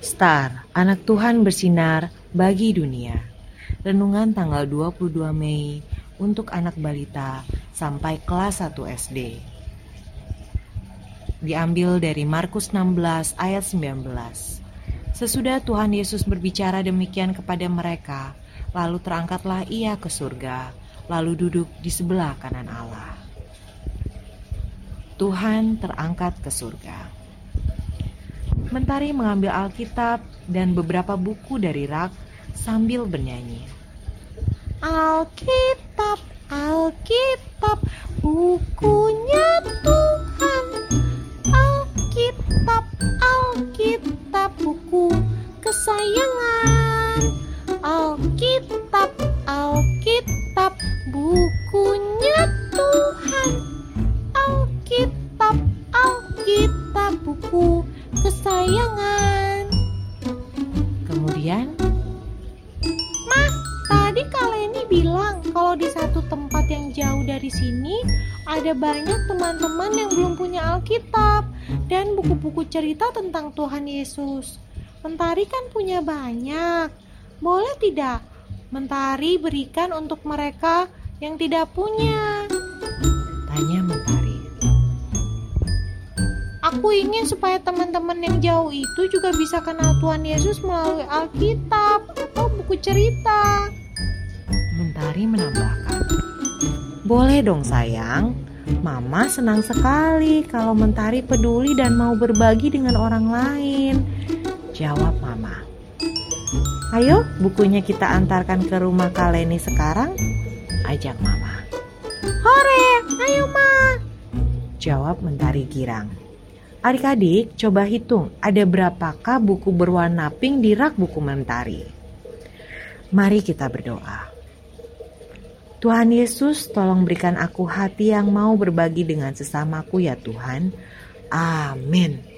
Star, anak Tuhan bersinar bagi dunia. Renungan tanggal 22 Mei untuk anak balita sampai kelas 1 SD. Diambil dari Markus 16 ayat 19. Sesudah Tuhan Yesus berbicara demikian kepada mereka, lalu terangkatlah ia ke surga, lalu duduk di sebelah kanan Allah. Tuhan terangkat ke surga. Mentari mengambil Alkitab dan beberapa buku dari rak sambil bernyanyi. Alkitab, Alkitab, bukunya Tuhan. Alkitab, Alkitab, buku kesayangan. Alkitab, Alkitab, bukunya Tuhan. Alkitab, Alkitab, buku Kemudian, Mah, tadi Kaleni bilang kalau di satu tempat yang jauh dari sini ada banyak teman-teman yang belum punya Alkitab dan buku-buku cerita tentang Tuhan Yesus. Mentari kan punya banyak. Boleh tidak? Mentari berikan untuk mereka yang tidak punya. tanya Mentari. Aku ingin supaya teman-teman yang jauh itu juga bisa kenal Tuhan Yesus melalui Alkitab atau buku cerita. Mentari menambahkan. Boleh dong sayang, Mama senang sekali kalau Mentari peduli dan mau berbagi dengan orang lain. Jawab Mama. Ayo bukunya kita antarkan ke rumah Kaleni sekarang. Ajak Mama. Hore, ayo ma. Jawab Mentari girang. Adik-adik coba hitung ada berapakah buku berwarna pink di rak buku Mentari. Mari kita berdoa. Tuhan Yesus tolong berikan aku hati yang mau berbagi dengan sesamaku ya Tuhan. Amin.